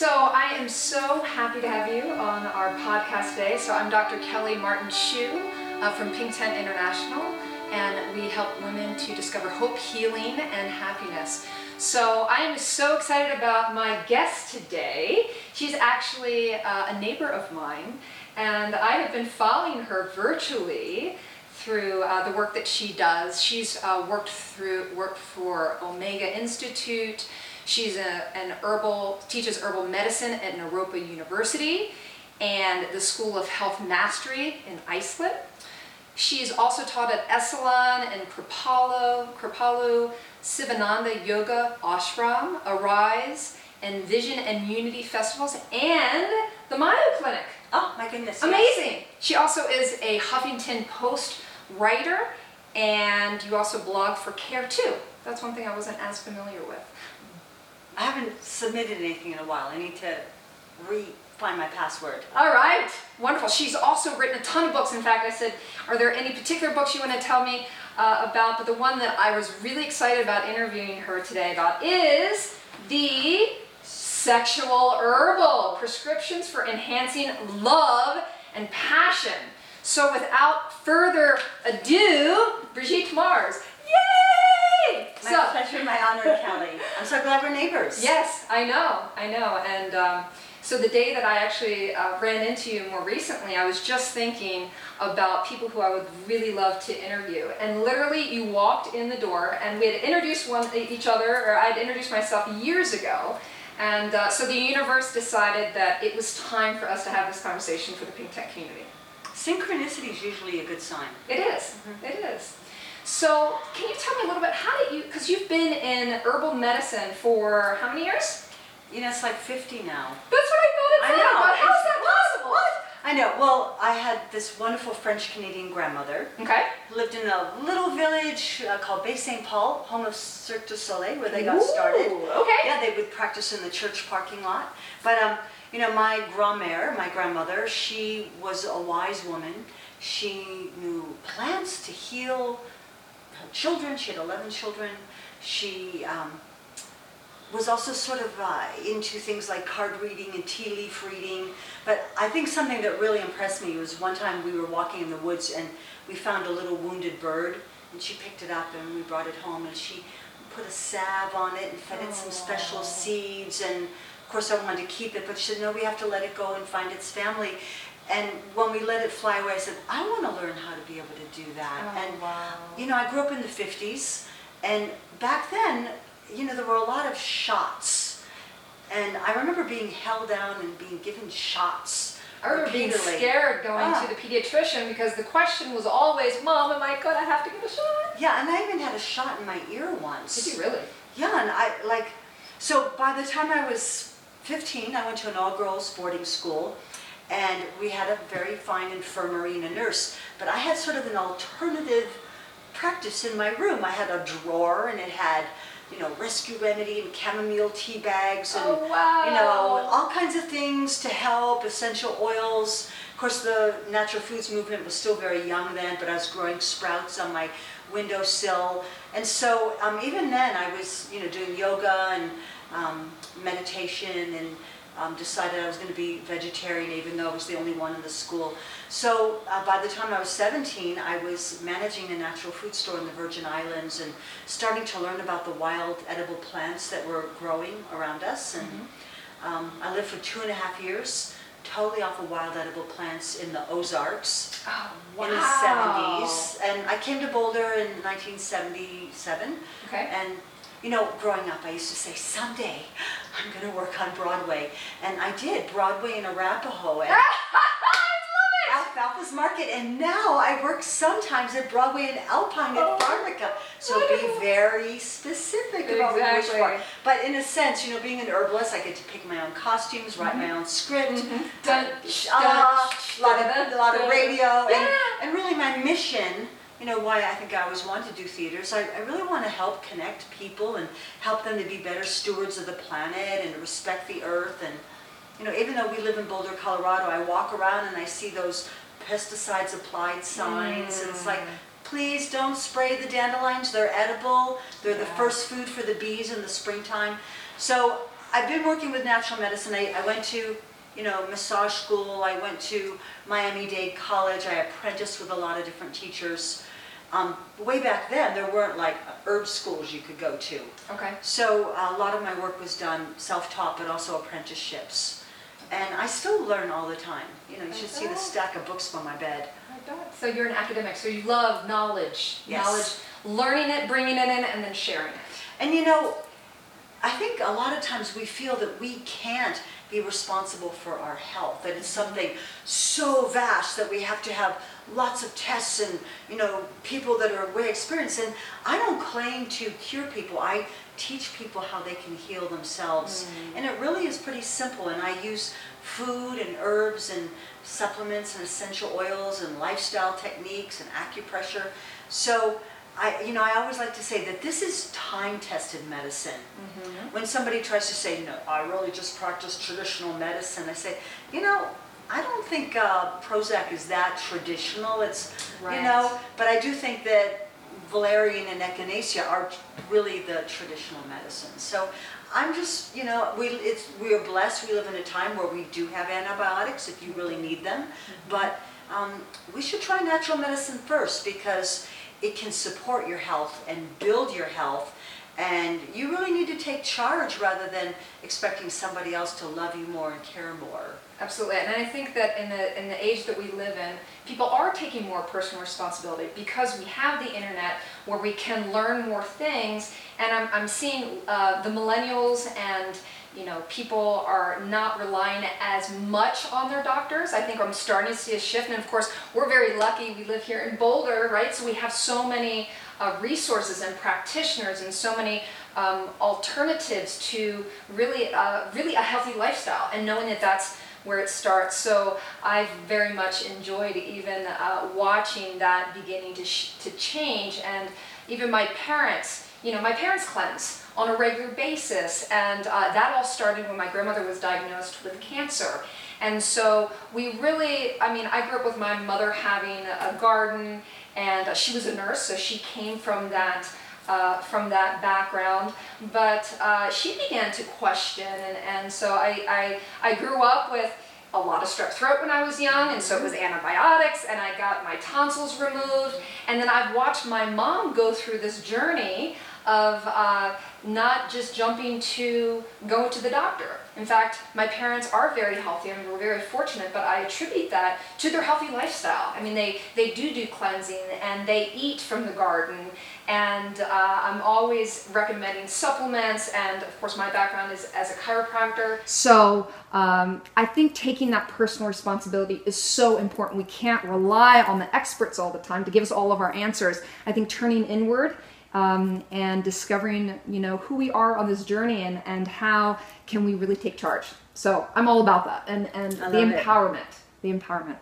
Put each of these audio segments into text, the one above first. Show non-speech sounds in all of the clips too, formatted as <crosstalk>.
So I am so happy to have you on our podcast today. So I'm Dr. Kelly Martin Schuh uh, from Pink Tent International, and we help women to discover hope, healing, and happiness. So I am so excited about my guest today. She's actually uh, a neighbor of mine, and I have been following her virtually through uh, the work that she does. She's uh, worked through worked for Omega Institute. She's a, an herbal teaches herbal medicine at Naropa University and the School of Health Mastery in Iceland. She's also taught at Esalen and Kripalu, Kripalu, Sivananda Yoga Ashram, Arise, and Vision and Unity Festivals, and the Mayo Clinic. Oh my goodness. Amazing. She also is a Huffington Post writer, and you also blog for Care2. That's one thing I wasn't as familiar with. I haven't submitted anything in a while. I need to re-find my password. All right, wonderful. She's also written a ton of books. In fact, I said, are there any particular books you want to tell me uh, about? But the one that I was really excited about interviewing her today about is the Sexual Herbal Prescriptions for Enhancing Love and Passion. So without further ado, Brigitte Mars. Yay! My so, pleasure, my honor, Kelly. I'm so glad we're neighbors. Yes, I know, I know. And um, so the day that I actually uh, ran into you more recently, I was just thinking about people who I would really love to interview. And literally, you walked in the door, and we had introduced one each other, or I had introduced myself years ago. And uh, so the universe decided that it was time for us to have this conversation for the Pink Tent community. Synchronicity is usually a good sign. It is. It is. So, can you tell me a little bit how did you? Because you've been in herbal medicine for how many years? You know, it's like 50 now. That's what I thought it I know. But how is that possible? What? I know. Well, I had this wonderful French Canadian grandmother Okay. lived in a little village uh, called Baie-Saint-Paul, home of Cirque du Soleil, where they got started. Okay. Yeah, they would practice in the church parking lot. But um, you know, my grand-mère, my grandmother, she was a wise woman. She knew plants to heal children. She had 11 children. She um, was also sort of uh, into things like card reading and tea leaf reading. But I think something that really impressed me was one time we were walking in the woods and we found a little wounded bird and she picked it up and we brought it home and she put a salve on it and fed it some special seeds and of course I wanted to keep it but she said no we have to let it go and find its family and when we let it fly away I said I want to learn how to be able to do that and Oh, wow. you know, I grew up in the 50s, and back then, you know, there were a lot of shots. And I remember being held down and being given shots. I remember being scared going Ah. to the pediatrician because the question was always, "Mom, am I gonna have to get a shot?" Yeah, and I even had a shot in my ear once. Did you really? Yeah, and I like, so by the time I was 15, I went to an all-girls boarding school, and we had a very fine infirmary and a nurse. But I had sort of an alternative practice in my room. I had a drawer, and it had, you know, rescue remedy and chamomile tea bags and Oh wow. you know, all kinds of things to help, essential oils. Of course, the natural foods movement was still very young then, but I was growing sprouts on my windowsill. And so um, even then, I was, you know, doing yoga and um, meditation and um, decided I was going to be vegetarian, even though I was the only one in the school. So uh, by the time I was 17, I was managing a natural food store in the Virgin Islands and starting to learn about the wild edible plants that were growing around us. And um, I lived for two and a half years, totally off of wild edible plants in the Ozarks Oh wow. in the 70s. And I came to Boulder in 1977. Okay. And you know, growing up, I used to say, someday I'm going to work on Broadway. And I did, Broadway in Arapahoe <laughs> I love Alfalfa's Market. And now I work sometimes at Broadway in Alpine Oh, at Pharmaca. So wonderful. be very specific about what you wish for. But in a sense, you know, being an herbalist, I get to pick my own costumes, write my own script. it. Dun, Ah, a lot of, a lot of dun. radio, and, and really my mission, you know, why I think I always wanted to do theaters, I, I really want to help connect people and help them to be better stewards of the planet and respect the earth. And, you know, even though we live in Boulder, Colorado, I walk around and I see those pesticides applied signs. and It's like, mm. please don't spray the dandelions, they're edible, they're the first food for the bees in the springtime. So I've been working with natural medicine. I, I went to, you know, massage school. I went to Miami-Dade College. I apprenticed with a lot of different teachers. Um, way back then, there weren't like herb schools you could go to. Okay. So a lot of my work was done self-taught, but also apprenticeships. And I still learn all the time. You know, you should see the stack of books by my bed. I don't. So you're an academic, so you love knowledge, Yes. knowledge, learning it, bringing it in, and then sharing it. And you know, I think a lot of times we feel that we can't be responsible for our health, that it's something so vast that we have to have lots of tests and, you know, people that are way experienced. And I don't claim to cure people. I teach people how they can heal themselves. Mm. And it really is pretty simple. And I use food and herbs and supplements and essential oils and lifestyle techniques and acupressure. So I, you know, I always like to say that this is time-tested medicine. Mm-hmm. When somebody tries to say, "No, I really just practice traditional medicine," I say, you know, I don't think uh, Prozac is that traditional. It's, you Right. know, but I do think that valerian and echinacea are really the traditional medicine. So I'm just, you know, we it's we are blessed. We live in a time where we do have antibiotics if you really need them, but um, we should try natural medicine first because it can support your health and build your health. And you really need to take charge rather than expecting somebody else to love you more and care more. Absolutely, and I think that in the in the age that we live in, people are taking more personal responsibility because we have the internet where we can learn more things. And I'm I'm seeing uh, the millennials and you know people are not relying as much on their doctors. I think I'm starting to see a shift, and of course we're very lucky. We live here in Boulder, right? So we have so many uh, resources and practitioners and so many um, alternatives to really uh, really a healthy lifestyle, and knowing that that's where it starts. So I've very much enjoyed even uh, watching that beginning to, to change. And even my parents, you know, my parents cleanse on a regular basis. And uh, that all started when my grandmother was diagnosed with cancer. And so we really, I mean, I grew up with my mother having a garden, and uh, she was a nurse, so she came from that uh, from that background, but uh, she began to question, and, and so I, I, I grew up with a lot of strep throat when I was young, and so it was antibiotics, and I got my tonsils removed, and then I've watched my mom go through this journey of uh, not just jumping to going to the doctor. In fact, my parents are very healthy and we're very fortunate, but I attribute that to their healthy lifestyle. I mean, they, they do do cleansing and they eat from the garden, and uh, I'm always recommending supplements. And of course, my background is as a chiropractor. So um, I think taking that personal responsibility is so important. We can't rely on the experts all the time to give us all of our answers. I think turning inward um, and discovering you know who we are on this journey and, and how can we really take charge. So i'm all about that and, and the love it. empowerment the empowerment.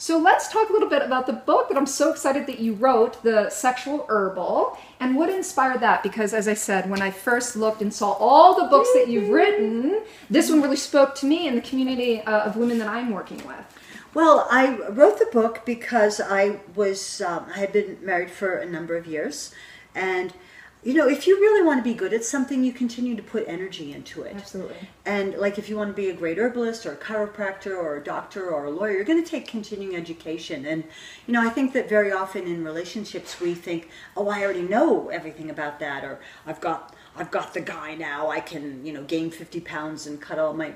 So let's talk a little bit about the book that i'm so excited that you wrote the sexual herbal and what inspired that? Because as i said when i first looked and saw all the books that you've written this one really spoke to me and the community uh, of women that i'm working with. Well, I wrote the book because I was um, I had been married for a number of years, and you know, if you really want to be good at something, you continue to put energy into it. absolutely And like if you want to be a great herbalist or a chiropractor or a doctor or a lawyer, you're going to take continuing education. And you know, I think that very often in relationships we think, "Oh, I already know everything about that," or "I've got I've got the guy now. I can you know gain 50 pounds and cut all my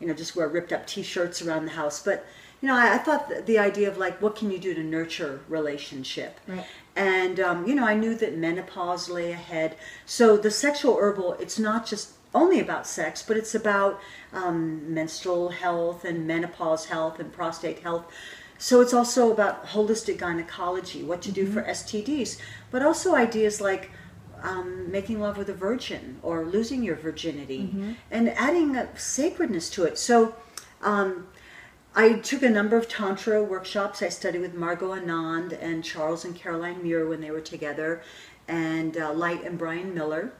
you know, just wear ripped up t-shirts around the house. But, you know, I, I thought the, the idea of like, what can you do to nurture relationship? Right. And, um, you know, I knew that menopause lay ahead. So the sexual herbal, it's not just only about sex, but it's about um, menstrual health and menopause health and prostate health. So it's also about holistic gynecology, what to do for STDs, but also ideas like um, making love with a virgin or losing your virginity and adding a sacredness to it. So um, I took a number of Tantra workshops. I studied with Margot Anand and Charles and Caroline Muir when they were together, and uh, Light and Brian Miller.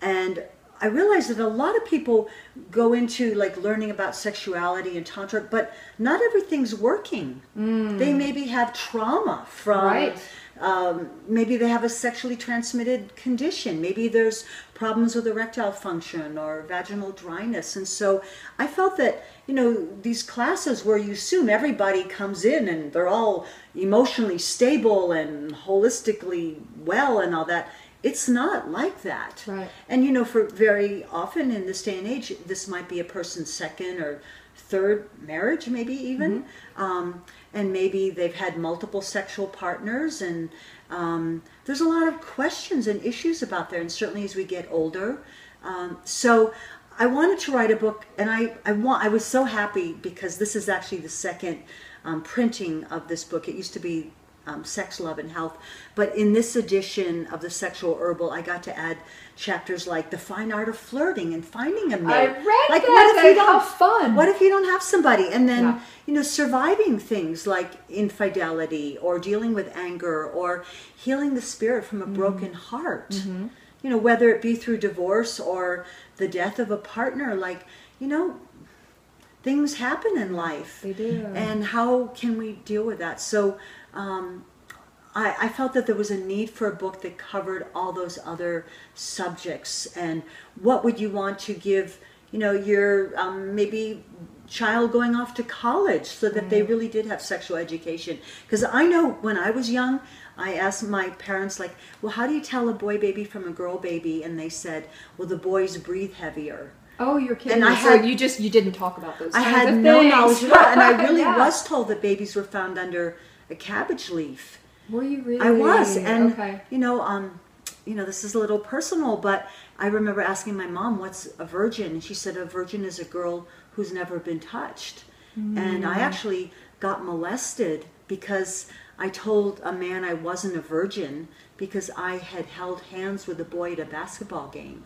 And I realized that a lot of people go into like learning about sexuality and tantra, but not everything's working. They maybe have trauma from Right. Um, maybe they have a sexually transmitted condition. Maybe there's problems with erectile function or vaginal dryness. And so I felt that, you know, these classes where you assume everybody comes in and they're all emotionally stable and holistically well and all that. It's not like that. Right. And you know, for very often in this day and age, this might be a person's second or third marriage, maybe even. Um, and maybe they've had multiple sexual partners, and um, there's a lot of questions and issues about there. And certainly as we get older, um, so I wanted to write a book, and I I want I was so happy because this is actually the second um, printing of this book. It used to be um, Sex, Love, and Health. But in this edition of the Sexual Herbal, I got to add chapters like the fine art of flirting and finding a mate. I read like, that. What if you don't, have fun. What if you don't have somebody? And then, Yeah. you know, surviving things like infidelity or dealing with anger or healing the spirit from Mm-hmm. a broken heart. You know, whether it be through divorce or the death of a partner, like, you know, things happen in life. They do. And how can we deal with that? So um, I, I felt that there was a need for a book that covered all those other subjects. And what would you want to give, you know, your um, maybe child going off to college so that they really did have sexual education? Because I know when I was young, I asked my parents, like, well, how do you tell a boy baby from a girl baby? And they said, well, the boys breathe heavier. Oh, you're kidding. And me. I so had- you just you didn't talk about those. I had no things. knowledge of that, and I <laughs> really Yeah. was told that babies were found under a cabbage leaf. Were you really? I was, and okay. you know, um, you know, this is a little personal, but I remember asking my mom, "What's a virgin?" And she said, "A virgin is a girl who's never been touched." And Mm. I actually got molested because I told a man I wasn't a virgin because I had held hands with a boy at a basketball game.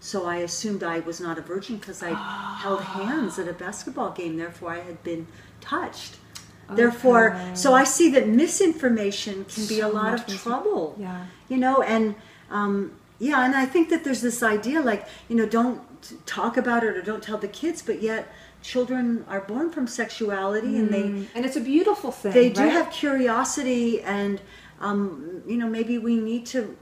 So I assumed I was not a virgin because I held <gasps> hands at a basketball game. Therefore, I had been touched. Therefore, so I see that misinformation can be a lot of trouble. Yeah. You know, and um, yeah, and I think that there's this idea like, you know, don't talk about it or don't tell the kids, but yet children are born from sexuality and they Mm, and it's a beautiful thing. they do have curiosity and um, you know maybe we need to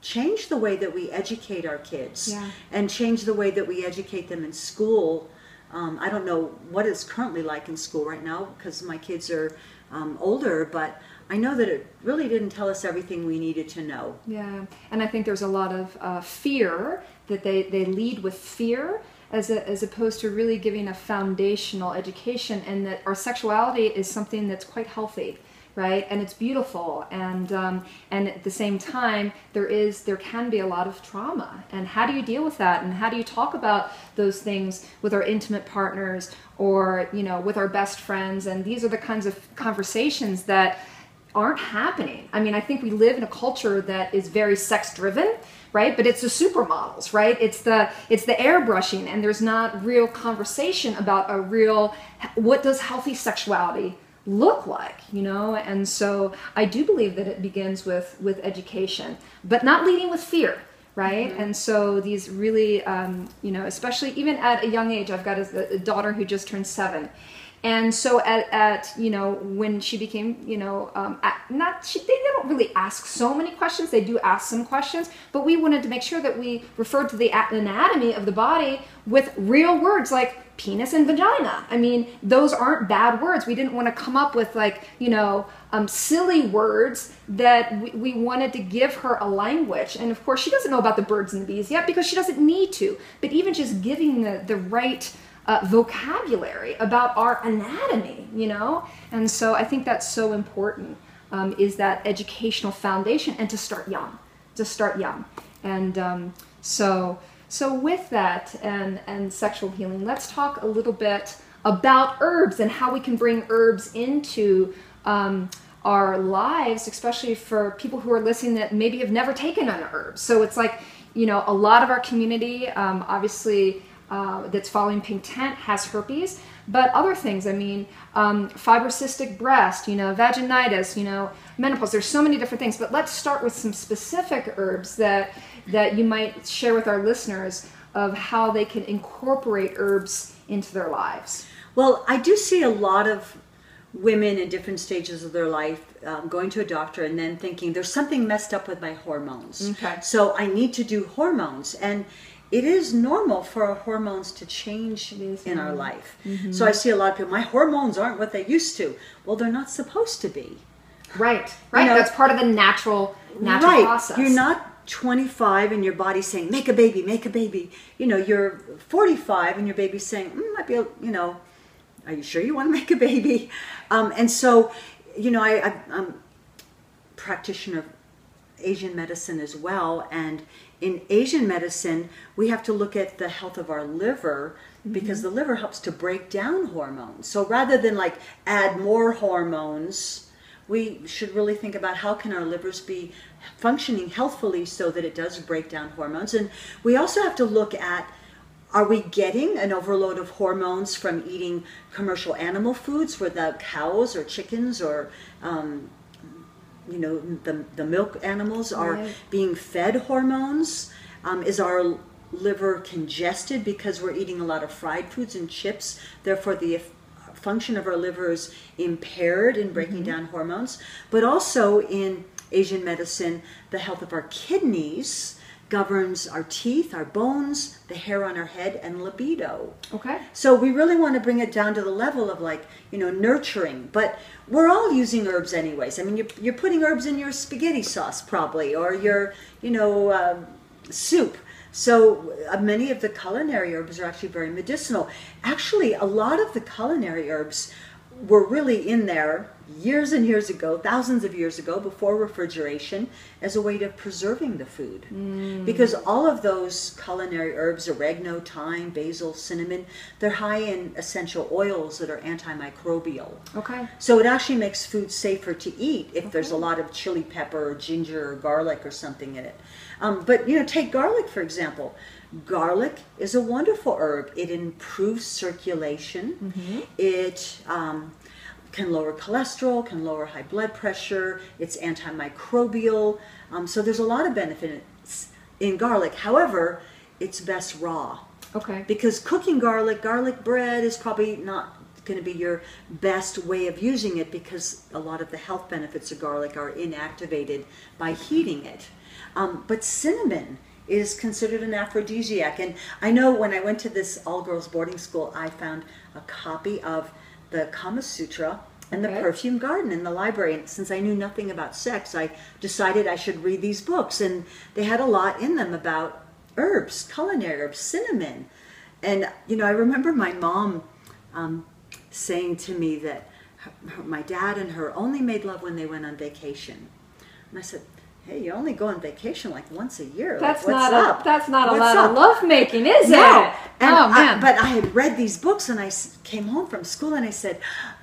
change the way that we educate our kids Yeah. and change the way that we educate them in school um, i don't know what it's currently like in school right now because my kids are um, older but i know that it really didn't tell us everything we needed to know. Yeah, and I think there's a lot of uh, fear that they, they lead with fear as, a, as opposed to really giving a foundational education, and that our sexuality is something that's quite healthy, right? And it's beautiful, and um, and at the same time, there is there can be a lot of trauma, and how do you deal with that, and how do you talk about those things with our intimate partners or you know with our best friends, and these are the kinds of conversations that aren't happening. I mean, I think we live in a culture that is very sex driven, right? But it's the supermodels, right? It's the it's the airbrushing and there's not real conversation about a real what does healthy sexuality look like, you know? And so I do believe that it begins with with education, but not leading with fear. Right, and so these really, um, you know, especially even at a young age, I've got a, a daughter who just turned seven, and so at, at you know when she became you know um, at, not she, they don't really ask so many questions. They do ask some questions but we wanted to make sure that we referred to the anatomy of the body with real words like penis and vagina. I mean those aren't bad words. We didn't want to come up with like you know um, silly words that we, we wanted to give her a language. And of course she doesn't know about the birds and the bees yet because she doesn't need to. But even just giving the, the right uh, vocabulary about our anatomy, you know? And so I think that's so important um, is that educational foundation and to start young, to start young. And um, so, so with that and, and sexual healing, let's talk a little bit about herbs and how we can bring herbs into um, our lives, especially for people who are listening that maybe have never taken an herb. So it's like, you know, a lot of our community, um, obviously, uh, that's following Pink Tent has herpes, but other things. I mean, um, fibrocystic breast, you know, vaginitis, you know, menopause. There's so many different things. But let's start with some specific herbs that that you might share with our listeners of how they can incorporate herbs into their lives. Well, I do see a lot of women in different stages of their life um, going to a doctor and then thinking there's something messed up with my hormones. Okay. So I need to do hormones. And it is normal for our hormones to change in our life. So I see a lot of people, my hormones aren't what they used to. Well, they're not supposed to be. Right. Right. know- That's part of the natural natural right. process. You're not 25 and your body's saying, make a baby, make a baby. You know, you're 45 and your baby's saying, mm, might be, a, you know, are you sure you want to make a baby? Um, and so, you know, I, I, I'm practitioner of Asian medicine as well. And in Asian medicine, we have to look at the health of our liver because the liver helps to break down hormones. So rather than like add more hormones, we should really think about how can our livers be functioning healthfully so that it does break down hormones. And we also have to look at are we getting an overload of hormones from eating commercial animal foods where the cows or chickens or um, you know the, the milk animals are Right. being fed hormones um, is our liver congested because we're eating a lot of fried foods and chips. Therefore the function of our liver is impaired in breaking down hormones. But also in asian medicine the health of our kidneys governs our teeth our bones the hair on our head and libido Okay. so we really want to bring it down to the level of like, you know, nurturing. But we're all using herbs anyways. I mean, you're, you're putting herbs in your spaghetti sauce probably, or your, you know, uh, soup. So uh, many of the culinary herbs are actually very medicinal. Actually, a lot of the culinary herbs were really in there years and years ago, thousands of years ago, before refrigeration, as a way of preserving the food. Because all of those culinary herbs, oregano, thyme, basil, cinnamon, they're high in essential oils that are antimicrobial. Okay. So it actually makes food safer to eat if there's a lot of chili pepper or ginger or garlic or something in it. Um, but you know, take garlic for example. Garlic is a wonderful herb. It improves circulation. It um, can lower cholesterol, can lower high blood pressure. It's antimicrobial. Um, so there's a lot of benefits in garlic. However, it's best raw Okay. because cooking garlic, garlic bread is probably not going to be your best way of using it because a lot of the health benefits of garlic are inactivated by heating it. Um, but cinnamon is considered an aphrodisiac. And I know when I went to this all girls boarding school, I found a copy of the Kama Sutra and the Okay. Perfume Garden in the library. And since I knew nothing about sex, I decided I should read these books. And they had a lot in them about herbs, culinary herbs, cinnamon. And, you know, I remember my mom um, saying to me that her, her- my dad and her only made love when they went on vacation. And I said, hey, you only go on vacation like once a year. Like, That's what's not up? a that's not a What's lot up?" of love making, is No. it? And oh I- but I had read these books and I came home from school and I said,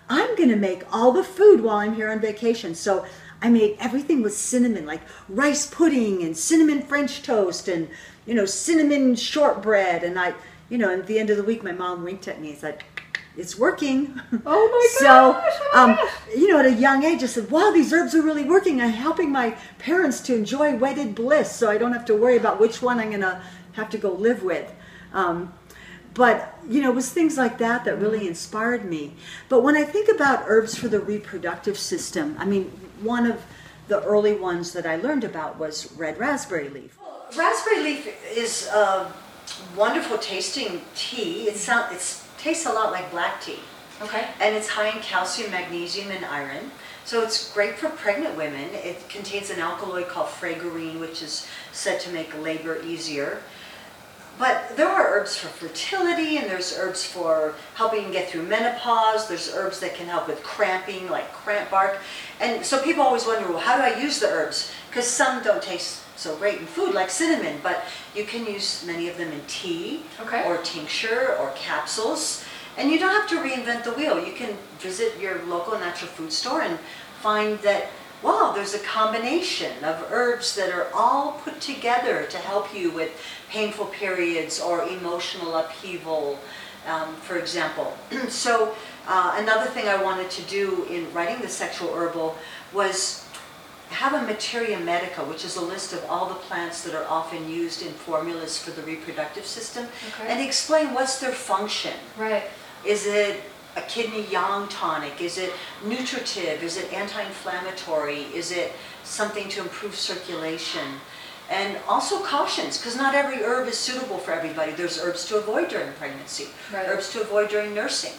I'm going to make all the food while I'm here on vacation. So I made everything with cinnamon, like rice pudding and cinnamon French toast and, you know, cinnamon shortbread. And I, you know, at the end of the week, my mom winked at me and said, it's working. <laughs> Oh my so, gosh, oh my um, you know, at a young age, I said, wow, these herbs are really working. I'm helping my parents to enjoy wedded bliss so I don't have to worry about which one I'm going to have to go live with. Um, but, you know, it was things like that that really inspired me. But when I think about herbs for the reproductive system, I mean, one of the early ones that I learned about was red raspberry leaf. Raspberry leaf is a wonderful tasting tea. It's, sound, it tastes a lot like black tea Okay. and it's high in calcium, magnesium, and iron. So it's great for pregnant women. It contains an alkaloid called fragarine, which is said to make labor easier. But there are herbs for fertility, and there's herbs for helping get through menopause. There's herbs that can help with cramping, like cramp bark. And so people always wonder, well, how do I use the herbs? Because some don't taste so great in food, like cinnamon, but you can use many of them in tea Okay. or tincture or capsules. And you don't have to reinvent the wheel. You can visit your local natural food store and find that, wow, there's a combination of herbs that are all put together to help you with painful periods or emotional upheaval, um, for example. <clears throat> so, uh, another thing I wanted to do in writing the sexual herbal was have a materia medica, which is a list of all the plants that are often used in formulas for the reproductive system, Okay. and explain what's their function. Right. Is it a kidney yang tonic? Is it nutritive? Is it anti-inflammatory? Is it something to improve circulation? And also cautions, because not every herb is suitable for everybody. There's herbs to avoid during pregnancy, Right. herbs to avoid during nursing,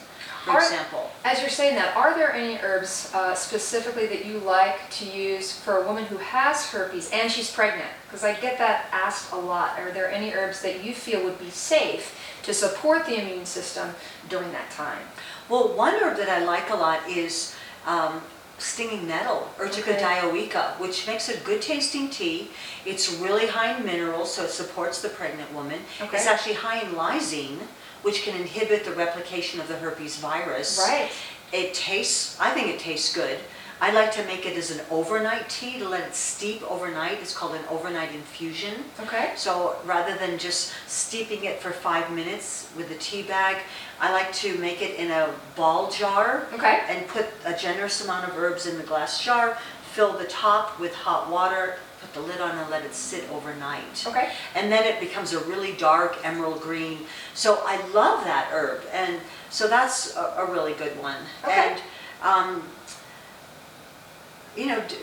for Are- example. As you're saying that, are there any herbs uh, specifically that you like to use for a woman who has herpes and she's pregnant? Because I get that asked a lot. Are there any herbs that you feel would be safe to support the immune system during that time? Well, one herb that I like a lot is um, stinging nettle, Urtica Okay. dioica, which makes a good tasting tea. It's really high in minerals, so it supports the pregnant woman. Okay. It's actually high in lysine, which can inhibit the replication of the herpes virus. Right. It tastes, I think it tastes good. I like to make it as an overnight tea to let it steep overnight. It's called an overnight infusion. Okay. So rather than just steeping it for five minutes with a tea bag, I like to make it in a ball jar Okay. and put a generous amount of herbs in the glass jar, fill the top with hot water, the lid on and let it sit overnight. Okay. And then it becomes a really dark emerald green. So I love that herb, and so that's a, a really good one. Okay. And um, you know, d-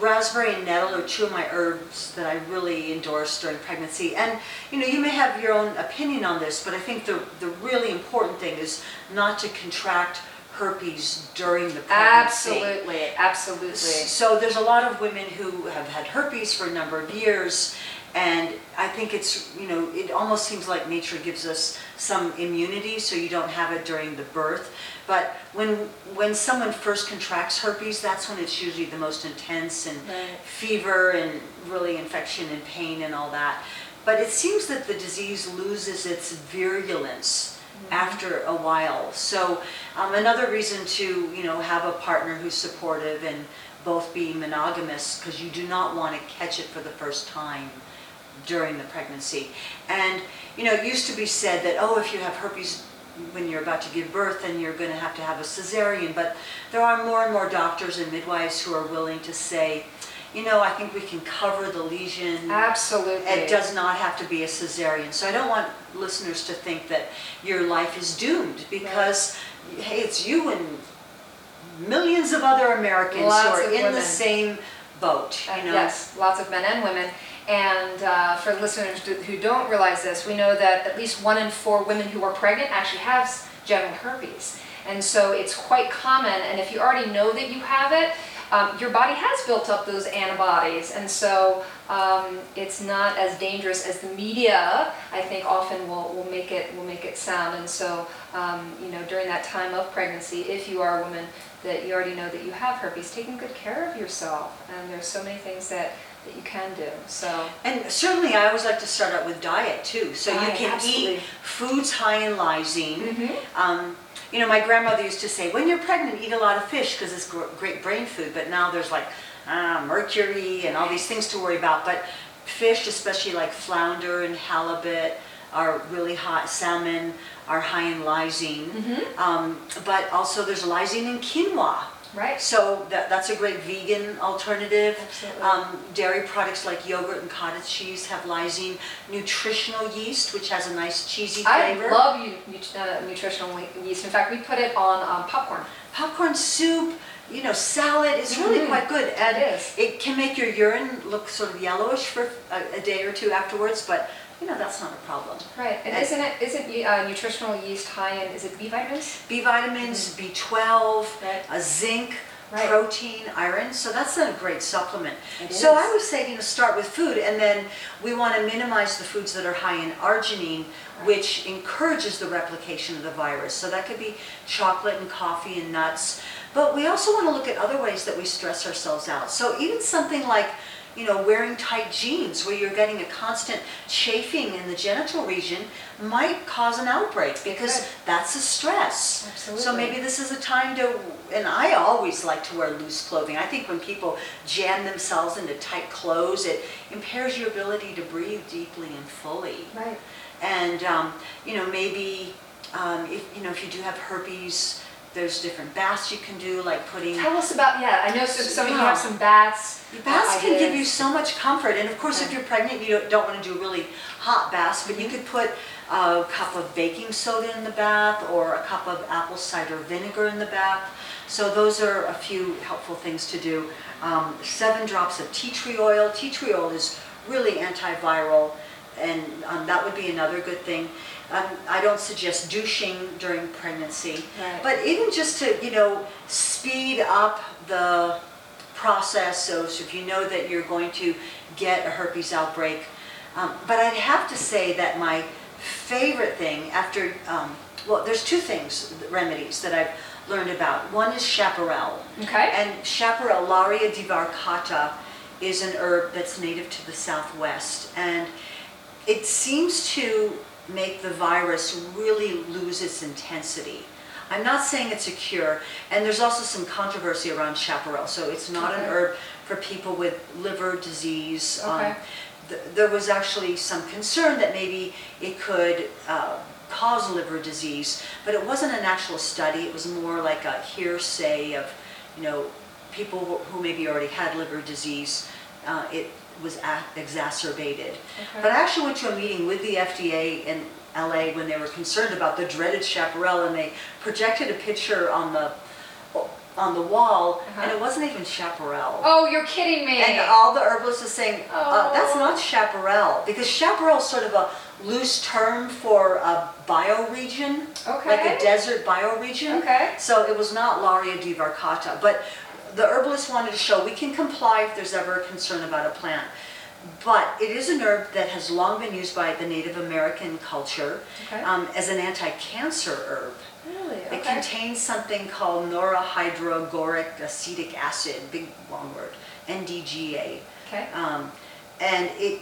raspberry and nettle are two of my herbs that I really endorse during pregnancy. And you know, you may have your own opinion on this, but I think the the really important thing is not to contract herpes during the pregnancy. Absolutely. Absolutely. So there's a lot of women who have had herpes for a number of years, and I think it's, you know, it almost seems like nature gives us some immunity, so you don't have it during the birth. But when when someone first contracts herpes, that's when it's usually the most intense and Right. fever and really infection and pain and all that. But it seems that the disease loses its virulence after a while. So um, another reason to you know have a partner who's supportive and both be monogamous because you do not want to catch it for the first time during the pregnancy. And you know it used to be said that oh if you have herpes when you're about to give birth then you're going to have to have a cesarean but there are more and more doctors and midwives who are willing to say you know I think we can cover the lesion Absolutely. it does not have to be a cesarean. So I don't want listeners to think that your life is doomed because, hey, it's you and millions of other Americans Lots who are in women. the same boat. Uh, You know? Yes, lots of men and women. And uh, for listeners who- who don't realize this, we know that at least one in four women who are pregnant actually has genital herpes. And so it's quite common, and if you already know that you have it, um, your body has built up those antibodies, and so um, it's not as dangerous as the media, I think, often will, will make it will make it sound. And so, um, you know, during that time of pregnancy, if you are a woman that you already know that you have herpes, taking good care of yourself, and there's so many things that that you can do. So, And certainly I always like to start out with diet too. So you can absolutely. eat foods high in lysine. Mhm. Um, you know, my grandmother used to say, when you're pregnant, eat a lot of fish because it's great brain food. But now there's like uh, mercury and all these things to worry about. But fish, especially like flounder and halibut, are really high. Salmon are high in lysine. Mm-hmm. Um, but also there's lysine in quinoa. Right? So that, that's a great vegan alternative. Absolutely. Um, dairy products like yogurt and cottage cheese have lysine. Nutritional yeast, which has a nice cheesy flavor. I flavor. love you, uh, nutritional yeast. In fact, we put it on um, popcorn. Popcorn soup, you know, salad is really Mhm. quite good. And It is. it can make your urine look sort of yellowish for a, a day or two afterwards, but you know, that's not a problem. Right, and isn't it isn't uh, nutritional yeast high in is it B vitamins? B vitamins, B12, Right. a zinc, Right. protein, iron. So that's a great supplement. It so is. I would say, you know, start with food, and then we want to minimize the foods that are high in arginine, which encourages the replication of the virus. So that could be chocolate and coffee and nuts. But we also want to look at other ways that we stress ourselves out. So even something like you know, wearing tight jeans where you're getting a constant chafing in the genital region might cause an outbreak because could. that's a stress. Absolutely. So maybe this is a time to, and I always like to wear loose clothing. I think when people jam themselves into tight clothes, it impairs your ability to breathe deeply and fully. Right. And, um, you know, maybe, um, if, you know, if you do have herpes, there's different baths you can do, like putting Tell us about yeah. I know some, some of you have some baths. Baths uh, can give you so much comfort, and of course, if you're pregnant, you don't, don't want to do really hot baths, but you could put a cup of baking soda in the bath or a cup of apple cider vinegar in the bath. So those are a few helpful things to do. Um, seven drops of tea tree oil. Tea tree oil is really antiviral, and um, that would be another good thing. Um, I don't suggest douching during pregnancy, Right. but even just to you know speed up the process. So, so if you know that you're going to get a herpes outbreak, um, but I'd have to say that my favorite thing after um, well, there's two things remedies that I've learned about. One is chaparral. Okay. And chaparral, Larrea divaricata, is an herb that's native to the southwest. And it seems to make the virus really lose its intensity. I'm not saying it's a cure, and there's also some controversy around chaparral. So it's not an Okay. herb for people with liver disease. Um, Okay. th- there was actually some concern that maybe it could uh, cause liver disease, but it wasn't an actual study. It was more like a hearsay of, you know, people who- who maybe already had liver disease. Uh, it was exacerbated. But I actually went to a meeting with the FDA in LA when they were concerned about the dreaded chaparral, and they projected a picture on the on the wall, and Uh-huh. it wasn't even chaparral. Oh, you're kidding me. And all the herbalists are saying, uh, that's Oh. not chaparral, because chaparral is sort of a loose term for a bioregion, like Okay. a desert bioregion. Okay. So it was not Larrea divaricata, but the herbalist wanted to show we can comply if there's ever a concern about a plant. But it is an herb that has long been used by the Native American culture Okay. um, as an anti-cancer herb. Really? It contains something called norahydrogoric acetic acid, big long word, NDGA. Okay. Um, and it,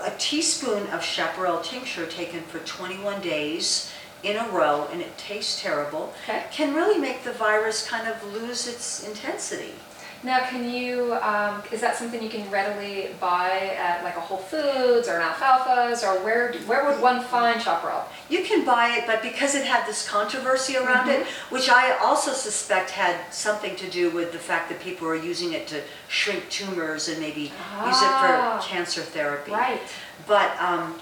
a teaspoon of chaparral tincture taken for 21 days in a row, and it tastes terrible, Okay. can really make the virus kind of lose its intensity. Now, can you, um, is that something you can readily buy at like a Whole Foods or an Alfalfa's or where, where would one find chaparral? You can buy it, but because it had this controversy around it, Mm-hmm. which I also suspect had something to do with the fact that people were using it to shrink tumors and maybe use it Ah. for cancer therapy. Right. But um,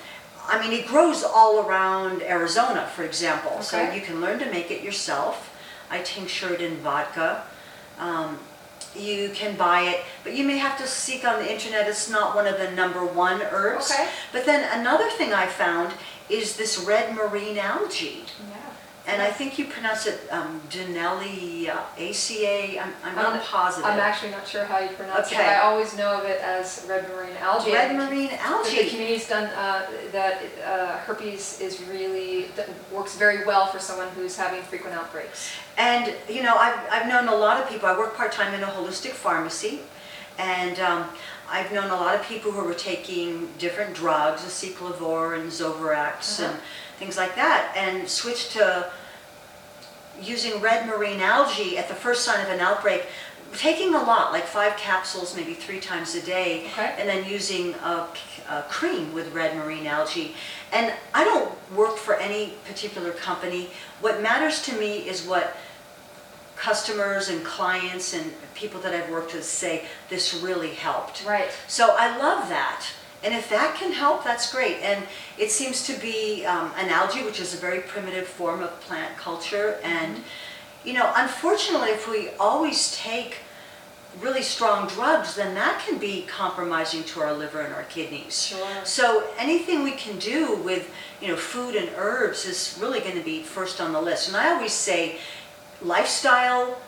I mean, it grows all around Arizona, for example. So Okay. you can learn to make it yourself. I tincture it in vodka. Um, you can buy it, but you may have to seek on the internet. It's not one of the number one herbs. Okay. But then another thing I found is this red marine algae. Yeah. And I think you pronounce it um, Denelli uh, ACA. I'm, I'm I'm- not positive. I'm actually not sure how you pronounce it, Okay. I always know of it as red marine algae. red marine The algae. community's done uh, that uh, herpes is really that works very well for someone who's having frequent outbreaks. And, you know, I've, I've known a lot of people, I work part-time in a holistic pharmacy, and um, I've known a lot of people who were taking different drugs, aciclovir and Zovirax Uh-huh. and things like that, and switched to using red marine algae at the first sign of an outbreak, taking a lot, like five capsules, maybe three times a day, Okay. and then using a, a cream with red marine algae. And I don't work for any particular company. What matters to me is what customers and clients and people that I've worked with say, this really helped. Right. So I love that. And if that can help, that's great. And it seems to be um, an algae, which is a very primitive form of plant culture. And, you know, unfortunately, if we always take really strong drugs, then that can be compromising to our liver and our kidneys. Sure. So anything we can do with, you know, food and herbs is really going to be first on the list. And I always say lifestyle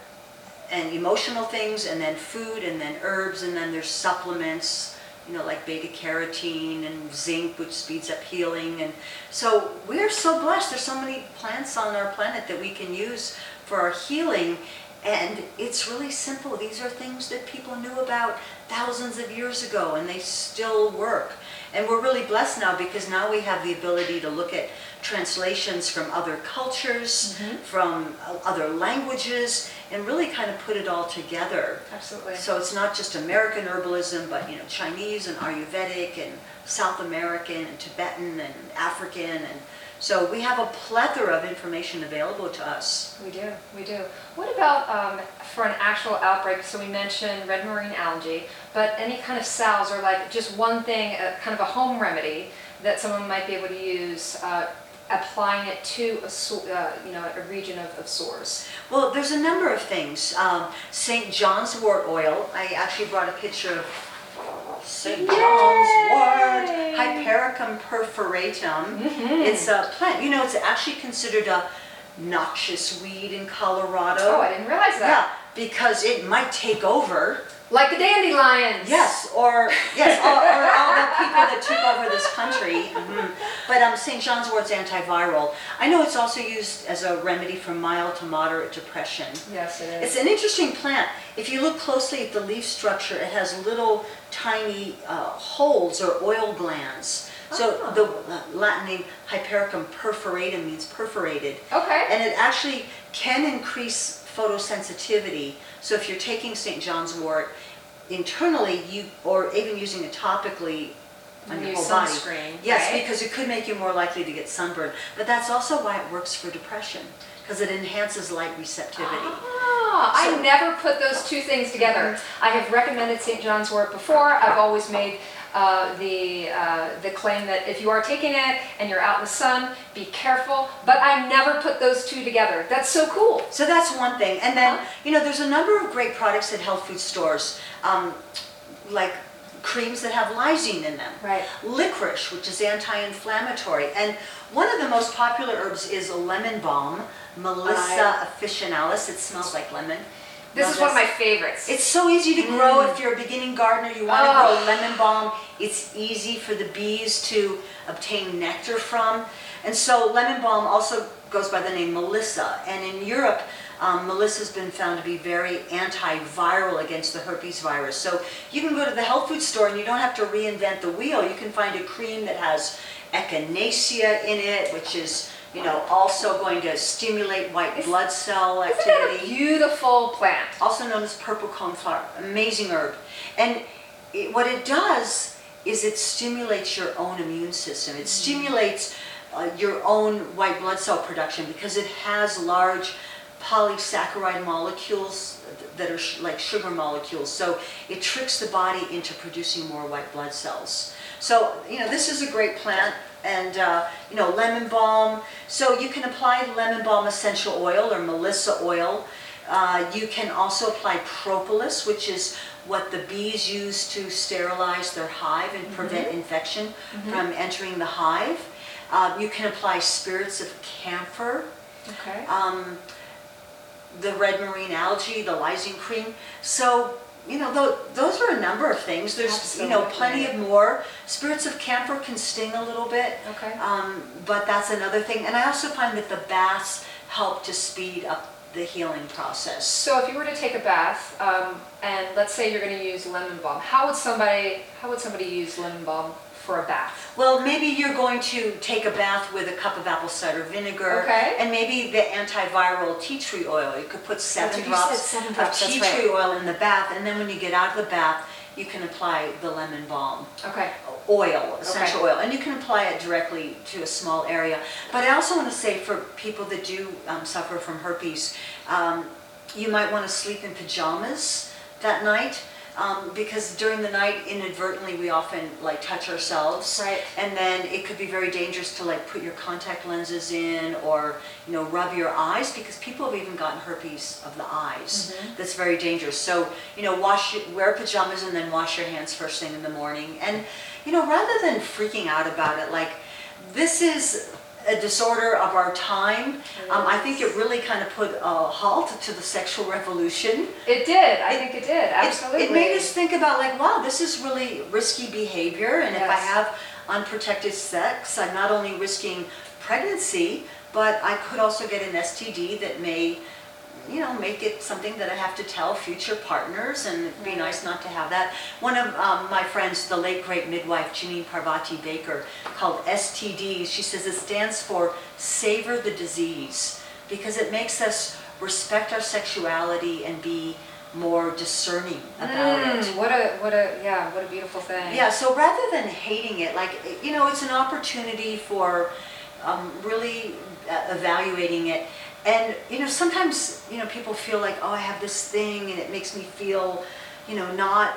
and emotional things and then food and then herbs and then there's supplements, you know, like beta carotene and zinc which speeds up healing and so we're so blessed. There's so many plants on our planet that we can use for our healing and it's really simple. These are things that people knew about thousands of years ago and they still work. And we're really blessed now because now we have the ability to look at translations from other cultures, from uh, other languages, and really kind of put it all together. Absolutely. So it's not just American herbalism, but you know Chinese and Ayurvedic and South American and Tibetan and African and so we have a plethora of information available to us. We do, we do. What about um, for an actual outbreak? So we mentioned red marine algae, but any kind of salves or like just one thing, uh, kind of a home remedy that someone might be able to use uh, applying it to a, so- uh, you know, a region of, of sores? Well, there's a number of things. Um, St. John's wort oil, I actually brought a picture of St. John's wort, Yay! Hypericum perforatum. It's a plant, you know, it's actually considered a noxious weed in Colorado. Oh, I didn't realize that. Yeah, because it might take over. Like the dandelions. Yes, or yes, or, or all the people that took over this country. Mhm. But um, St. John's wort's antiviral. I know it's also used as a remedy for mild to moderate depression. Yes, it It's is. an interesting plant. If you look closely at the leaf structure, it has little tiny uh, holes or oil glands. So Oh. the uh, Latin name Hypericum perforatum means perforated. Okay. And it actually can increase photosensitivity. So if you're taking St. John's wort internally, you or even using it topically on You your use whole body. sunscreen, Yes, right? because it could make you more likely to get sunburned. But that's also why it works for depression because it enhances light receptivity. Ah, I So- never put those two things together. I have recommended St. John's wort before. I've always made uh, the uh, the claim that if you are taking it and you're out in the sun, be careful. But I never put those two together. That's so cool. So that's one thing. And then, Uh-huh. you know, there's a number of great products at health food stores, um, like creams that have lysine in them. Right. Licorice, which is anti-inflammatory. And one of the most popular herbs is lemon balm, Melissa officinalis. It smells like lemon. This is one of my favorites. It's so easy to grow if you're a beginning gardener. You want to Oh. grow lemon balm. It's easy for the bees to obtain nectar from. And so lemon balm also goes by the name Melissa. And in Europe, um, Melissa's been found to be very antiviral against the herpes virus. So you can go to the health food store and you don't have to reinvent the wheel. You can find a cream that has echinacea in it, which is you know also going to stimulate white blood cell Isn't that a activity beautiful plant? also known as purple coneflower, amazing herb. And it, what it does is it stimulates your own immune system. It stimulates uh, your own white blood cell production because it has large polysaccharide molecules that are sh- like sugar molecules. So it tricks the body into producing more white blood cells. So, you know, this is a great plant and, uh, you know, lemon balm. So you can apply lemon balm essential oil or melissa oil. Uh, you can also apply propolis, which is what the bees use to sterilize their hive and prevent infection from entering the hive. Uh, you can apply spirits of camphor, Okay. um, the red marine algae, the lysine cream. So, you know, tho- those are a number of things. There's, you know, plenty of more. Spirits of camphor can sting a little bit. Okay. Um, but that's another thing. And I also find that the baths help to speed up the healing process. So if you were to take a bath, um, and let's say you're going to use lemon balm, how would somebody how would somebody use lemon balm for a bath? Well, maybe you're going to take a bath with a cup of apple cider vinegar. Okay. And maybe the antiviral tea tree oil. You could put seven That's what you drops seven of drops, tea right. tree oil in the bath. And then when you get out of the bath, you can apply the lemon balm. Okay. oil, essential Okay. oil, and you can apply it directly to a small area. But I also want to say for people that do um, suffer from herpes, um, you might want to sleep in pajamas that night. Um, because during the night, inadvertently, we often like touch ourselves, Right. and then it could be very dangerous to like put your contact lenses in or you know rub your eyes because people have even gotten herpes of the eyes. That's very dangerous. So you know, wash your- wear pajamas and then wash your hands first thing in the morning. And you know, rather than freaking out about it, like this is a disorder of our time. Um, I think it really kind of put a halt to the sexual revolution. It did. I think it did. It- Absolutely. It made us think about like, wow, this is really risky behavior, and if I have unprotected sex, I'm not only risking pregnancy, but I could also get an STD that may, you know, make it something that I have to tell future partners, and it'd be nice not to have that. One of um, my friends, the late great midwife Jeannine Parvati Baker, called STDs. She says it stands for savor the disease because it makes us respect our sexuality and be more discerning about it. Mm, what a what a yeah what a beautiful thing. Yeah, so rather than hating it, like, you know, it's an opportunity for um, really uh, evaluating it. And, you know, sometimes, you know, people feel like, oh, I have this thing and it makes me feel, you know, not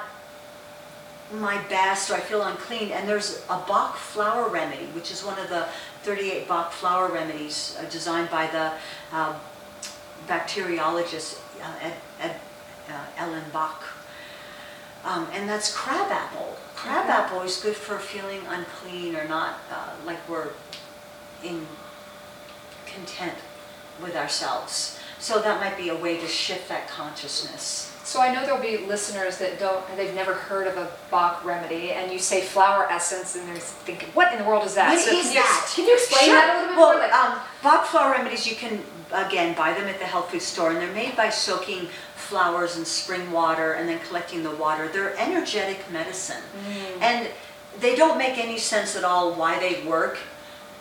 my best or I feel unclean. And there's a Bach flower remedy, which is one of the 38 Bach flower remedies uh, designed by the um, bacteriologist uh, Ed, Ed, uh, Ellen Bach. Um, and that's crab apple. Crab Okay. apple is good for feeling unclean or not uh, like we're in content with ourselves. So that might be a way to shift that consciousness. So I know there'll be listeners that don't, they've never heard of a Bach remedy, and you say flower essence, and they're thinking, what in the world is that? What so is can you, that? Can you explain Sure. that a little bit well, more? Like, um, Bach flower remedies, you can, again, buy them at the health food store, and they're made by soaking flowers in spring water and then collecting the water. They're energetic medicine. Mm. And they don't make any sense at all why they work,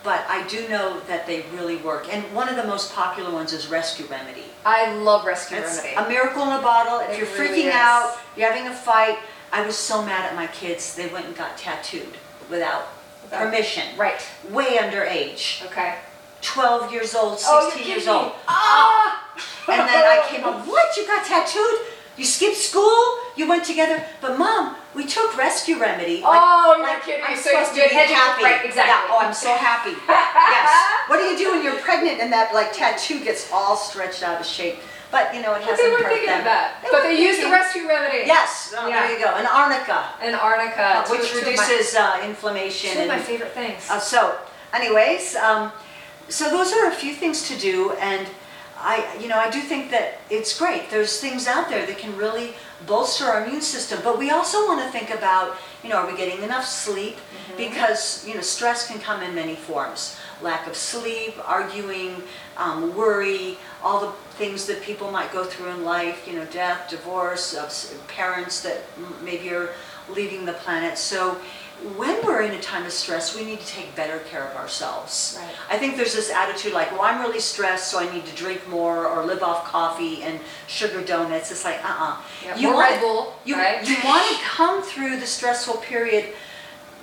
but I do know that they really work. And one of the most popular ones is Rescue Remedy. I love rescue It's remedy. a miracle in a bottle. If It you're really freaking is. out, you're having a fight. I was so mad at my kids. They went and got tattooed without Without- permission. right. Way underage. Okay. 12 years old, 16 Oh, you're years kidding old. me. Ah! And then I came up, <laughs> what? You got tattooed? You skipped school? You went together? But mom, we took rescue remedy. Like- Oh, you're like, kidding. I'm So supposed to be happy. right, exactly. Yeah, oh, I'm so happy. <laughs> yes. What do you do when you're pregnant and that like tattoo gets all stretched out of shape? But you know, it But hasn't they hurt thinking them. that. They but they used the rescue remedy. Yes, oh, Yeah. there you go. An arnica, And arnica, uh, which of my- reduces uh, inflammation. Two of my favorite things. uh, so, anyways, um, so those are a few things to do, and I, you know, I do think that it's great. There's things out there that can really bolster our immune system, but we also want to think about, you know, are we getting enough sleep? Because you know, stress can come in many forms: lack of sleep, arguing, um, worry, all the things that people might go through in life. You know, death, divorce, of parents that maybe are leaving the planet. So when we're in a time of stress, we need to take better care of ourselves. Right. I think there's this attitude like, well, I'm really stressed, so I need to drink more or live off coffee and sugar donuts. It's like, uh-uh. Yeah, You want- Bull, You, right? you want to come through the stressful period,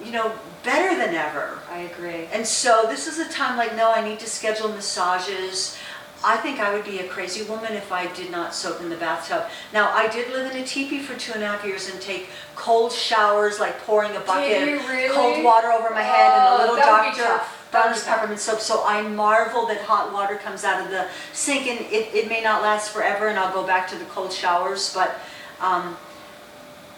you know, better than ever. I agree. And so this is a time like, no, I need to schedule massages. I think I would be a crazy woman if I did not soak in the bathtub. Now, I did live in a teepee for two and a half years and take cold showers, like pouring a bucket you of really? cold water over my head and Oh, a little that would be doctor tough. That would brought be us tough. peppermint soap. So I marvel that hot water comes out of the sink and it, it may not last forever and I'll go back to the cold showers, but um,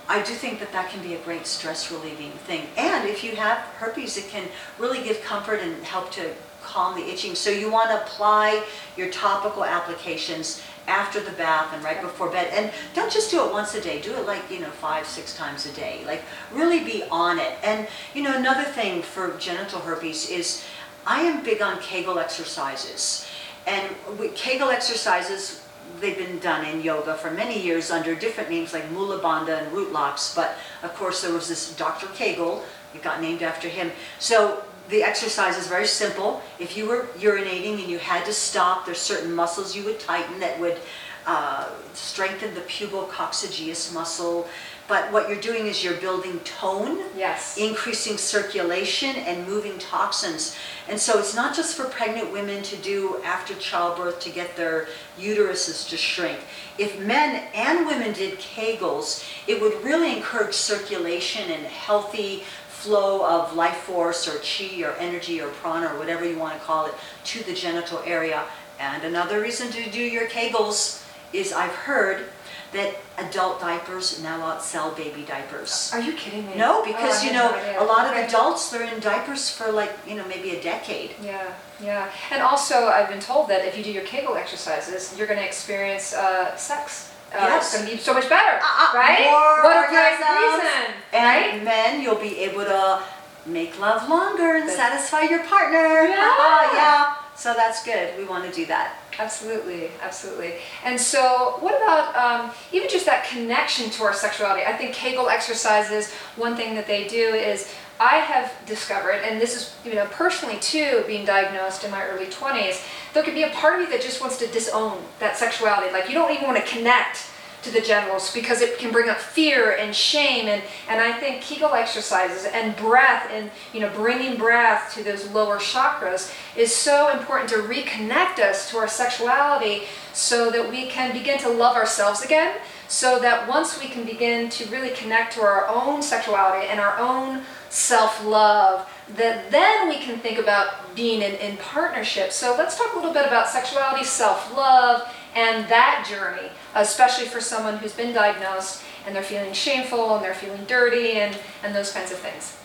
I do think that that can be a great stress relieving thing. And if you have herpes, it can really give comfort and help to calm the itching. So you want to apply your topical applications after the bath and right before bed. And don't just do it once a day. Do it like, you know, five, six times a day. Like really be on it. And, you know, another thing for genital herpes is I am big on Kegel exercises. And with Kegel exercises, they've been done in yoga for many years under different names like Mula Bandha and root locks. But of course, there was this Dr. Kegel, it got named after him. So the exercise is very simple. If you were urinating and you had to stop, there's certain muscles you would tighten that would uh, strengthen the pubococcygeus muscle. But what you're doing is you're building tone Yes. increasing circulation and moving toxins. And so it's not just for pregnant women to do after childbirth to get their uteruses to shrink. If men and women did Kegels, it would really encourage circulation and healthy flow of life force or chi or energy or prana or whatever you want to call it to the genital area. And another reason to do your Kegels is I've heard that adult diapers now outsell baby diapers. Are you kidding me? No, Oh, because I you know, no a lot of adults they're in diapers for like you know maybe a decade. Yeah, yeah. And also, I've been told that if you do your Kegel exercises, you're going to experience uh, sex. Uh, Yes. It's to be so much better, Uh, uh, right? more what a great orgasms. reason, And right? men, you'll be able to make love longer and That's- satisfy your partner. Yeah. yeah. So that's good. We want to do that. Absolutely, absolutely. And so, what about um, even just that connection to our sexuality? I think Kegel exercises, one thing that they do is I have discovered, and this is, you know, personally too, being diagnosed in my early 20s, there could be a part of you that just wants to disown that sexuality. Like, you don't even want to connect to the genitals because it can bring up fear and shame and and I think Kegel exercises and breath and you know bringing breath to those lower chakras is so important to reconnect us to our sexuality so that we can begin to love ourselves again so that once we can begin to really connect to our own sexuality and our own self-love, that then we can think about being in, in partnership. So let's talk a little bit about sexuality, self-love, and that journey, especially for someone who's been diagnosed and they're feeling shameful and they're feeling dirty and, and those kinds of things.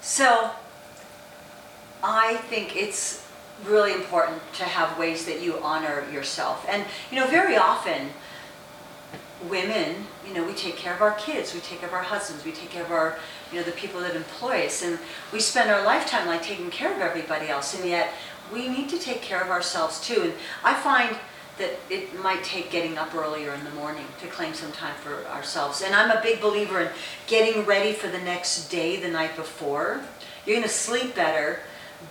So I think it's really important to have ways that you honor yourself. And, you know, very often, women, you know, we take care of our kids, we take care of our husbands, we take care of our, you know, the people that employ us, and we spend our lifetime like taking care of everybody else, and yet we need to take care of ourselves too. And I find that it might take getting up earlier in the morning to claim some time for ourselves. And I'm a big believer in getting ready for the next day the night before. You're gonna sleep better,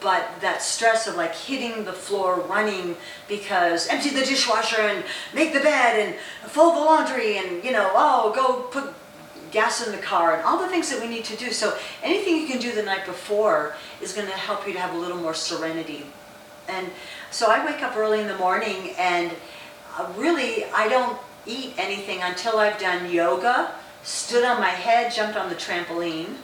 but that stress of like hitting the floor running because empty the dishwasher and make the bed and fold the laundry and you know oh go put gas in the car and all the things that we need to do. So anything you can do the night before is going to help you to have a little more serenity. And so i wake up early in the morning and uh, really i don't eat anything until i've done yoga stood on my head jumped on the trampoline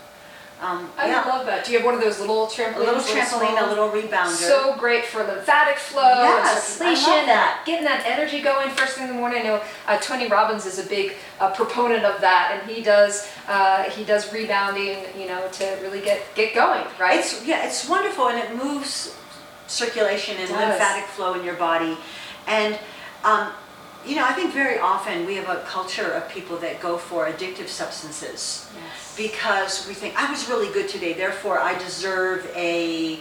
um, I yeah, love that. Do you have one of those little trampolines? a little trampoline a little rebounder So great for lymphatic flow Yes, and I love circulation, that. getting that energy going first thing in the morning. I know uh, Tony Robbins is a big uh, proponent of that, and he does uh, he does rebounding, you know, to really get get going, right? It's yeah, it's wonderful and it moves circulation and lymphatic flow in your body. And um, you know, I think very often we have a culture of people that go for addictive substances yes. because we think I was really good today, therefore I deserve a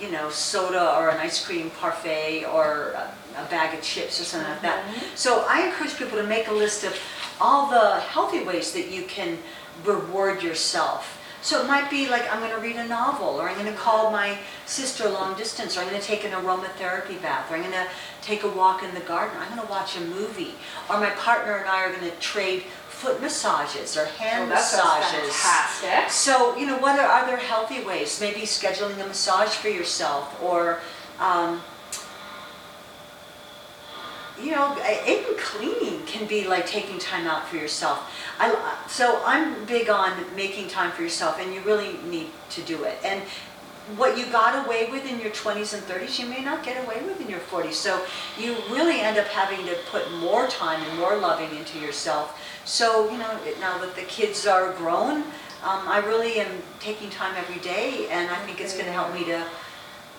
you know soda or an ice cream parfait or a, a bag of chips or something like that. Mhm. So I encourage people to make a list of all the healthy ways that you can reward yourself. So it might be like I'm going to read a novel, or I'm going to call my sister long distance, or I'm going to take an aromatherapy bath, or I'm going to take a walk in the garden, or I'm going to watch a movie, or my partner and I are going to trade foot massages or hand Oh, massages. fantastic. So, you know, what are other healthy ways? Maybe scheduling a massage for yourself or, um, you know, even cleaning can be like taking time out for yourself. I, so I'm big on making time for yourself and you really need to do it. And what you got away with in your 20s and 30s, you may not get away with in your 40s. So you really end up having to put more time and more loving into yourself. So, you know, now that the kids are grown, um, I really am taking time every day and I think it's going to help me to,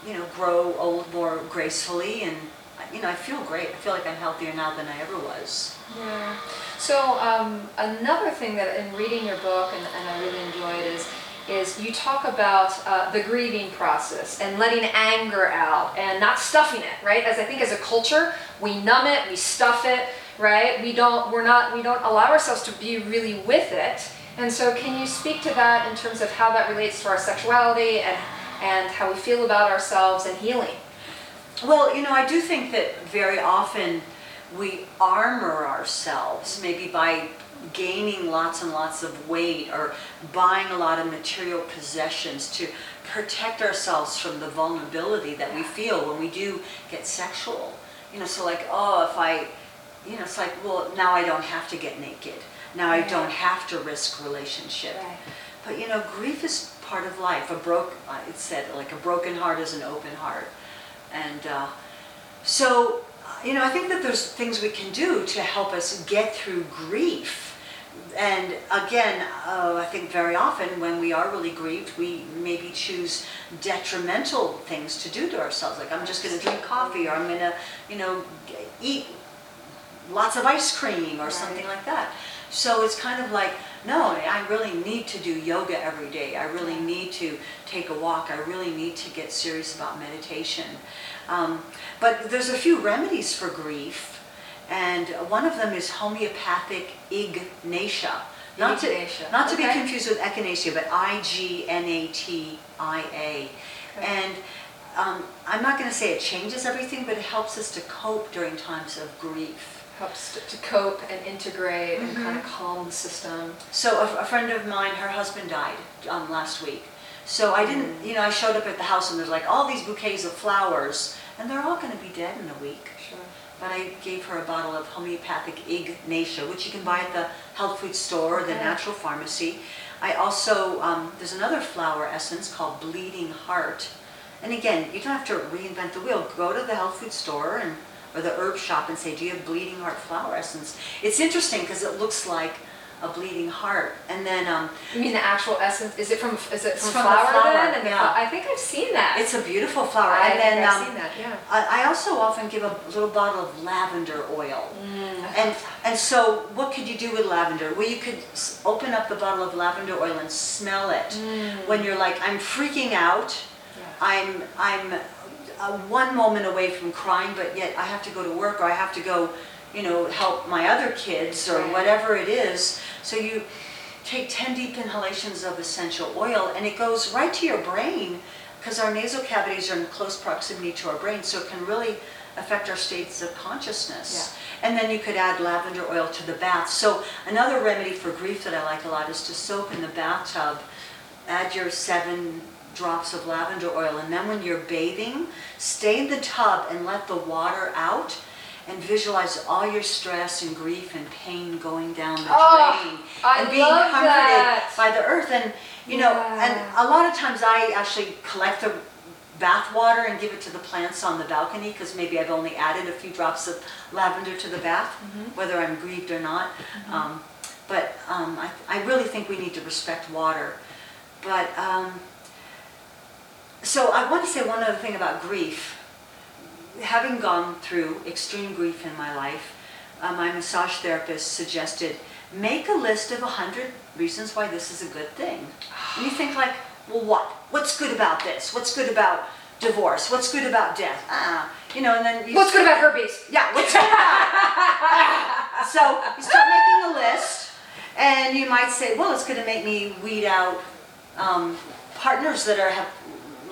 you know, grow old more gracefully and, you know, I feel great. I feel like I'm healthier now than I ever was. Yeah. So um, another thing that in reading your book and, and I really enjoyed is is you talk about uh, the grieving process and letting anger out and not stuffing it, right? As I think as a culture, we numb it, we stuff it, right? We don't we're not we don't allow ourselves to be really with it. And so can you speak to that in terms of how that relates to our sexuality and and how we feel about ourselves and healing? Well, you know, I do think that very often we armor ourselves, maybe by gaining lots and lots of weight or buying a lot of material possessions to protect ourselves from the vulnerability that we feel when we do get sexual. You know, so like, oh, if I, you know, it's like, well, now I don't have to get naked. Now I don't have to risk relationship. But you know, grief is part of life. A broke, uh, it said, like a broken heart is an open heart. And uh, so, you know, I think that there's things we can do to help us get through grief. And again, uh, I think very often when we are really grieved, we maybe choose detrimental things to do to ourselves. Like I'm just going to drink coffee, or I'm going to, you know, eat lots of ice cream, or something like that. So it's kind of like, no, I really need to do yoga every day. I really need to take a walk. I really need to get serious about meditation. Um, but there's a few remedies for grief, and one of them is homeopathic ignatia. Not to, Ignatia, not to be confused with echinacea, but I-G-N-A-T-I-A. Okay. And um, I'm not going to say it changes everything, but it helps us to cope during times of grief. Helps to, to cope and integrate and Mm-hmm. kind of calm the system. So a, a friend of mine, her husband died um, last week. So I didn't, you know, I showed up at the house and there's like all these bouquets of flowers, and they're all going to be dead in a week. Sure. but I gave her a bottle of homeopathic Ignatia, which you can buy at the health food store or the natural pharmacy. I also, um, there's another flower essence called Bleeding Heart. And again, you don't have to reinvent the wheel. Go to the health food store and or the herb shop and say, "Do you have Bleeding Heart flower essence?" It's interesting because it looks like a bleeding heart. And then um, You mean the actual essence? Is it from is it from, from the flower, flower, then? And yeah. flo- I think I've seen that. it's a beautiful flower. I and think then I've um, seen that. Yeah. I I also often give a little bottle of lavender oil. Mm. And, and so what could you do with lavender? Well, you could open up the bottle of lavender oil and smell it. Mm. When you're like, I'm freaking out, I'm, I'm uh, one moment away from crying, but yet I have to go to work or I have to go, you know, help my other kids or whatever it is. So you take 10 deep inhalations of essential oil and it goes right to your brain because our nasal cavities are in close proximity to our brain, so it can really affect our states of consciousness. And then you could add lavender oil to the bath. So another remedy for grief that I like a lot is to soak in the bathtub, add your seven drops of lavender oil, and then when you're bathing, stay in the tub and let the water out and visualize all your stress and grief and pain going down the Oh, drain I and being comforted that. by the earth and you know Yeah. and a lot of times I actually collect the bath water and give it to the plants on the balcony because maybe I've only added a few drops of lavender to the bath, Mm-hmm. whether I'm grieved or not. Um, but um, I, I really think we need to respect water. But um, so I want to say one other thing about grief. Having gone through extreme grief in my life, uh, my massage therapist suggested make a list of 100 reasons why this is a good thing. And you think like, well, what? What's good about this? What's good about divorce? What's good about death? Ah, you know, and then you What's good about herpes? yeah, what's good about? <laughs> So you start making a list, and you might say, well, it's going to make me weed out um, partners that are have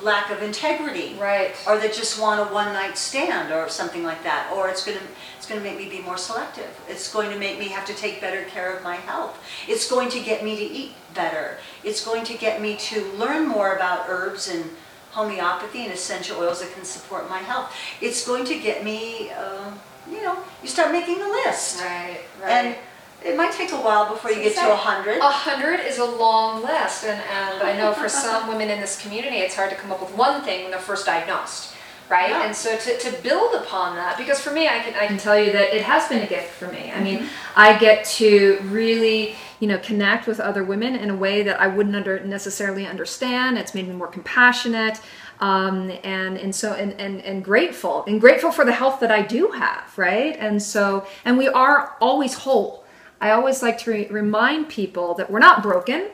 lack of integrity, Right. or that just want a one night stand, or something like that. Or it's going to it's to make me be more selective. It's going to make me have to take better care of my health. It's going to get me to eat better. It's going to get me to learn more about herbs and homeopathy and essential oils that can support my health. It's going to get me, uh, you know, you start making a list. Right. Right. And it might take a while before you get to a hundred. A hundred is a long list, and, and I know for <laughs> some women in this community, it's hard to come up with one thing when they're first diagnosed, right? Yeah. And so to, to build upon that, because for me, I can I can tell you that it has been a gift for me. I mean, I get to really, you know, connect with other women in a way that I wouldn't under, necessarily understand. It's made me more compassionate, um, and and so and, and and grateful, and grateful for the health that I do have, right? And so, and we are always whole. I always like to re- remind people that we're not broken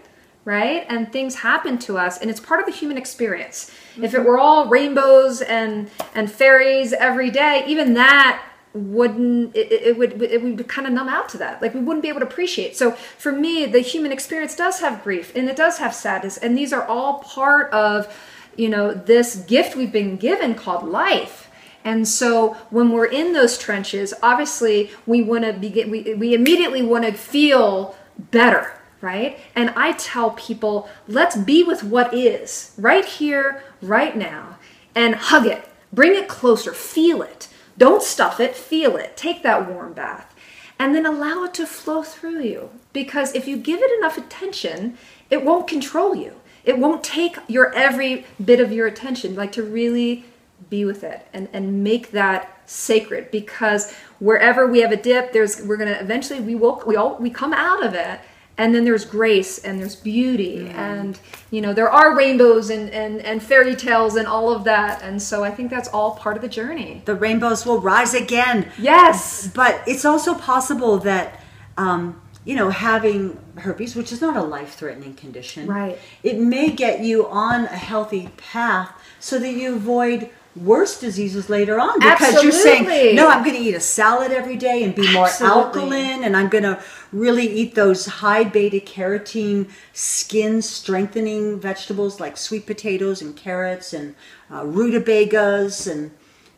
right? And things happen to us, and it's part of the human experience. If it mm-hmm. were all rainbows and and fairies every day, even that wouldn't it, it it would it would kind of numb out to that like we wouldn't be able to appreciate so for me the human experience does have grief and it does have sadness and these are all part of you know this gift we've been given called life and so when we're in those trenches obviously we want to begin we, we immediately want to feel better right? And I tell people, let's be with what is right here, right now, and hug it. Bring it closer, feel it. Don't stuff it, feel it. Take that warm bath. And then allow it to flow through you. Because if you give it enough attention, it won't control you. It won't take your every bit of your attention. Like to really be with it and, and make that sacred because wherever we have a dip, there's we're gonna eventually we will we all we come out of it and then there's grace and there's beauty and you know there are rainbows and, and and fairy tales and all of that and so i think that's all part of the journey The rainbows will rise again. yes But it's also possible that, um, you know, having herpes, which is not a life threatening condition, Right. it may get you on a healthy path so that you avoid worse diseases later on because you're saying no i'm going to eat a salad every day and be more Absolutely. alkaline and i'm going to really eat those high beta carotene skin strengthening vegetables like sweet potatoes and carrots and uh, rutabagas and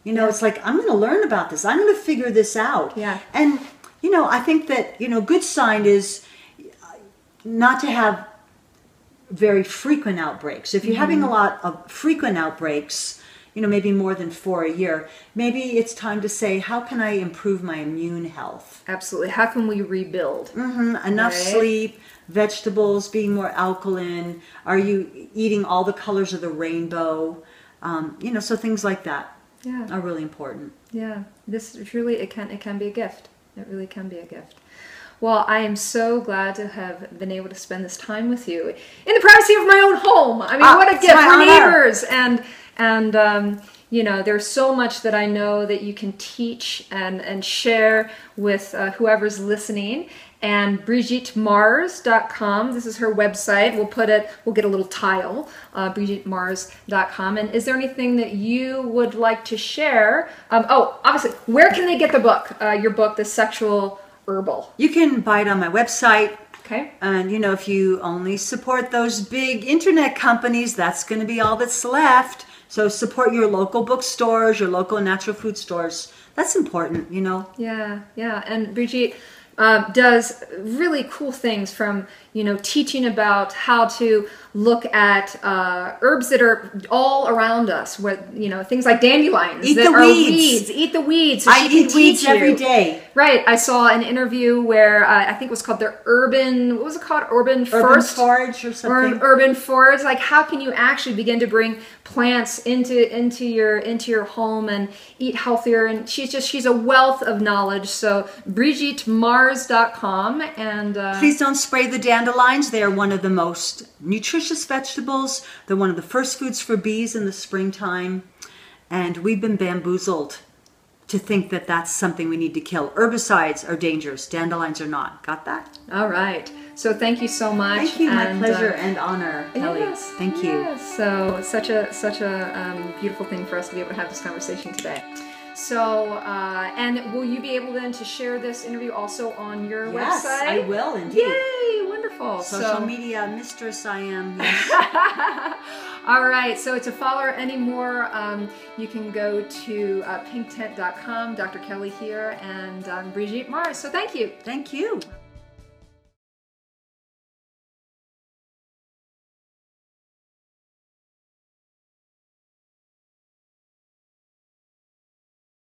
you know it's like i'm going to learn about this. I'm going to figure this out. Yeah. and you know i think that you know good sign is uh, not to have very frequent outbreaks. If you're having a lot of frequent outbreaks you know, maybe more than four a year. Maybe it's time to say, how can I improve my immune health? Absolutely. How can we rebuild? Mhm, Enough Right. sleep, vegetables, being more alkaline. Are you eating all the colors of the rainbow? Um, you know, so things like that Yeah. are really important. Yeah, this truly it can it can be a gift. It really can be a gift. Well, I am so glad to have been able to spend this time with you in the privacy of my own home. I mean, Ah, what a gift for neighbors and and um, you know, there's so much that I know that you can teach and and share with uh, whoever's listening. And BrigitteMars.com. This is her website. We'll put it. We'll get a little tile. Uh, BrigitteMars.com. And is there anything that you would like to share? Um, oh, obviously, where can they get the book? Uh, your book, The Sexual Herbal. You can buy it on my website. Okay. And you know, if you only support those big internet companies, that's going to be all that's left. So support your local bookstores, your local natural food stores. That's important, you know. Yeah, yeah. And Brigitte uh, does really cool things from, you know, teaching about how to look at uh, herbs that are all around us, what, you know, things like dandelions. Eat that the are weeds. Eat the weeds. so I eat weeds every day. Right. I saw an interview where uh, I think it was called the Urban, what was it called? Urban, Urban First? forage or or something. urban forage like how can you actually begin to bring plants into into your into your home and eat healthier and she's just she's a wealth of knowledge so brigittemars.com and uh, Please don't spray the dandelions. They are one of the most nutritious vegetables. They're one of the first foods for bees in the springtime. And we've been bamboozled to think that that's something we need to kill. Herbicides are dangerous, dandelions are not. Got that? all right so thank you so much Thank you. My and, pleasure uh, and honor, Kelly. Yes, Thank you. yes. So such a such a um, beautiful thing for us to be able to have this conversation today. So uh, and will you be able then to share this interview also on your Yes, website? Yes, I will indeed. Yay! Wonderful. Social so, media mistress I am. <laughs> All right, so to follow her anymore, um, you can go to uh, pinktent.com, Dr. Kelly here, and um, Brigitte Mars. So thank you. Thank you.